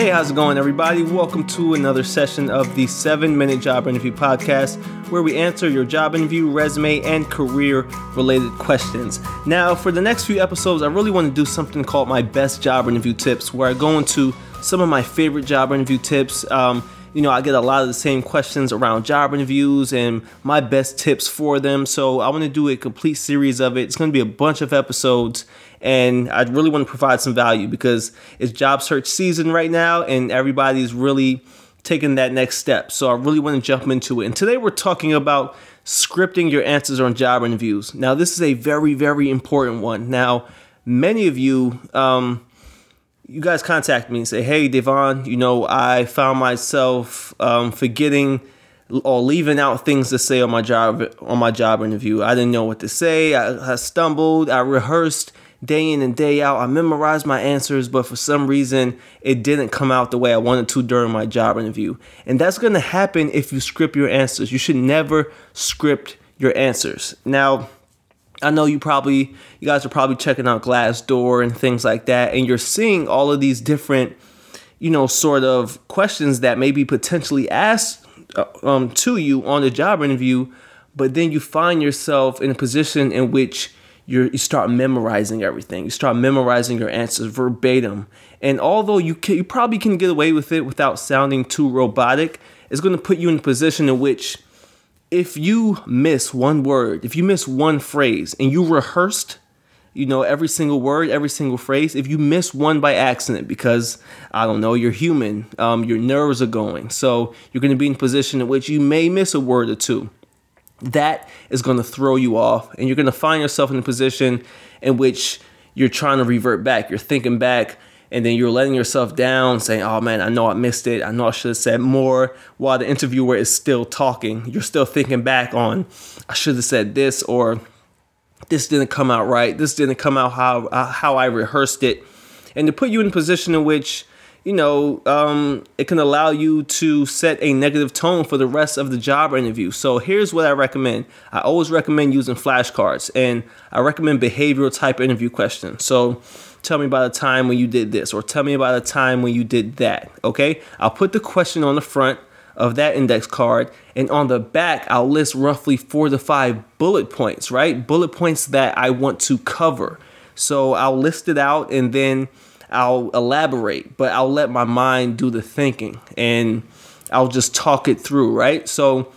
Hey, how's it going, everybody? Welcome to another session of the 7 Minute Job Interview Podcast, where we answer your job interview, resume, and career related questions. Now, for the next few episodes, I really want to do something called my best job interview tips, where I go into some of my favorite job interview tips. Um, you know, I get a lot of the same questions around job interviews and my best tips for them. So I want to do a complete series of it. It's going to be a bunch of episodes, and I really want to provide some value because it's job search season right now, and everybody's really taking that next step. So I really want to jump into it. And today we're talking about scripting your answers on job interviews. Now, this is a very, very important one. Now, many of you, um, you guys contact me and say, "Hey, Devon, you know, I found myself um, forgetting or leaving out things to say on my job on my job interview. I didn't know what to say. I, I stumbled. I rehearsed day in and day out. I memorized my answers, but for some reason, it didn't come out the way I wanted to during my job interview. And that's going to happen if you script your answers. You should never script your answers. Now." I know you probably, you guys are probably checking out Glassdoor and things like that, and you're seeing all of these different, you know, sort of questions that may be potentially asked uh, um, to you on the job interview, but then you find yourself in a position in which you you start memorizing everything. You start memorizing your answers verbatim, and although you can, you probably can get away with it without sounding too robotic, it's going to put you in a position in which if you miss one word, if you miss one phrase and you rehearsed, you know, every single word, every single phrase, if you miss one by accident because, I don't know, you're human, um, your nerves are going. So you're going to be in a position in which you may miss a word or two. That is going to throw you off, and you're going to find yourself in a position in which you're trying to revert back. You're thinking back and then you're letting yourself down saying oh man i know i missed it. I know i should have said more while the interviewer is still talking. You're still thinking back on i should have said this or this didn't come out right. This didn't come out how uh, how i rehearsed it. And to put you in a position in which you know um, it can allow you to set a negative tone for the rest of the job interview so here's what i recommend i always recommend using flashcards and i recommend behavioral type interview questions so tell me about a time when you did this, or tell me about a time when you did that. Okay, I'll put the question on the front of that index card, and on the back, I'll list roughly four to five bullet points, right? Bullet points that I want to cover. So I'll list it out and then I'll elaborate, but I'll let my mind do the thinking and I'll just talk it through, right? So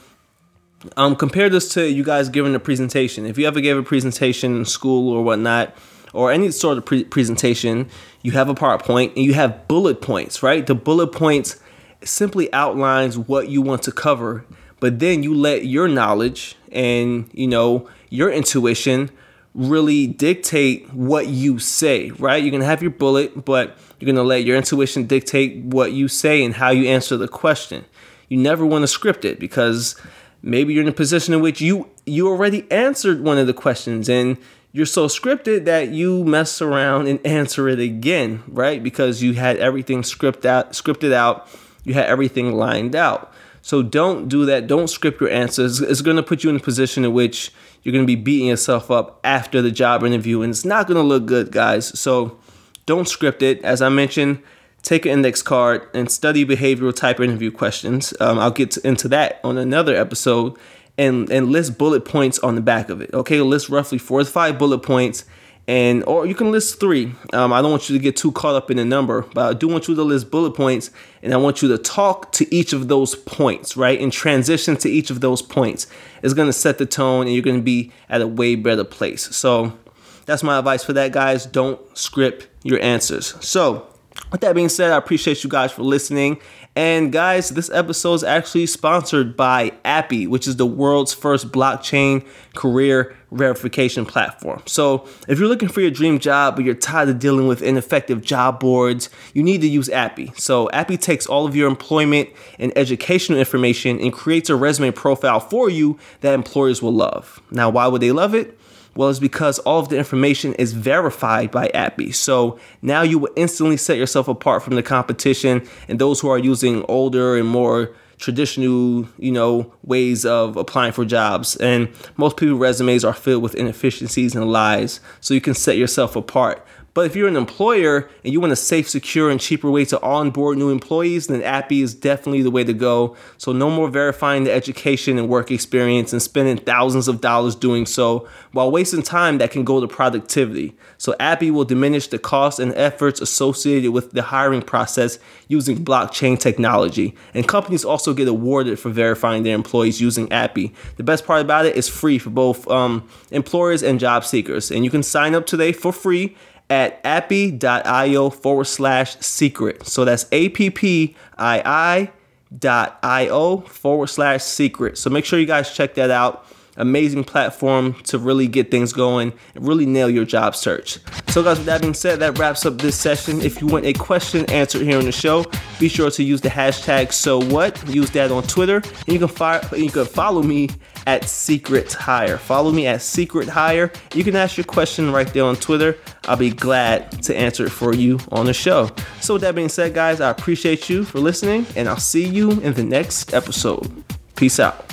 um, compare this to you guys giving a presentation. If you ever gave a presentation in school or whatnot, or any sort of pre- presentation, you have a PowerPoint and you have bullet points, right? The bullet points simply outlines what you want to cover, but then you let your knowledge and, you know, your intuition really dictate what you say, right? You're to have your bullet, but you're going to let your intuition dictate what you say and how you answer the question. You never want to script it because maybe you're in a position in which you you already answered one of the questions and you're so scripted that you mess around and answer it again, right? Because you had everything scripted out, scripted out, you had everything lined out. So don't do that. Don't script your answers. It's going to put you in a position in which you're going to be beating yourself up after the job interview, and it's not going to look good, guys. So don't script it. As I mentioned, take an index card and study behavioral type interview questions. Um, I'll get into that on another episode and and list bullet points on the back of it. Okay, list roughly four to five bullet points, and or you can list three. Um, I don't want you to get too caught up in the number, but I do want you to list bullet points, and I want you to talk to each of those points, right? And transition to each of those points. It's going to set the tone, and you're going to be at a way better place. So that's my advice for that, guys. Don't script your answers. So with that being said, I appreciate you guys for listening. And guys, this episode is actually sponsored by APPII, which is the world's first blockchain career verification platform. So, if you're looking for your dream job, but you're tired of dealing with ineffective job boards, you need to use APPII. So, APPII takes all of your employment and educational information and creates a resume profile for you that employers will love. Now, why would they love it? Well, it's because all of the information is verified by APPII. So now you will instantly set yourself apart from the competition and those who are using older and more traditional, you know, ways of applying for jobs. And most people's resumes are filled with inefficiencies and lies. So you can set yourself apart But if you're an employer and you want a safe, secure, and cheaper way to onboard new employees, then APPII is definitely the way to go. So no more verifying the education and work experience and spending thousands of dollars doing so while wasting time that can go to productivity. So APPII will diminish the costs and efforts associated with the hiring process using blockchain technology. And companies also get awarded for verifying their employees using APPII. The best part about it is free for both um, employers and job seekers. And you can sign up today for free at appii.io forward slash secret. So that's A P P I I dot io forward slash secret. So make sure you guys check that out. Amazing platform to really get things going and really nail your job search. So, guys, with that being said, that wraps up this session. If you want a question answered here on the show, be sure to use the hashtag so what. Use that on Twitter. And you can, fire, you can follow me at Secret Hire. Follow me at Secret Hire. You can ask your question right there on Twitter. I'll be glad to answer it for you on the show. So, with that being said, guys, I appreciate you for listening, and I'll see you in the next episode. Peace out.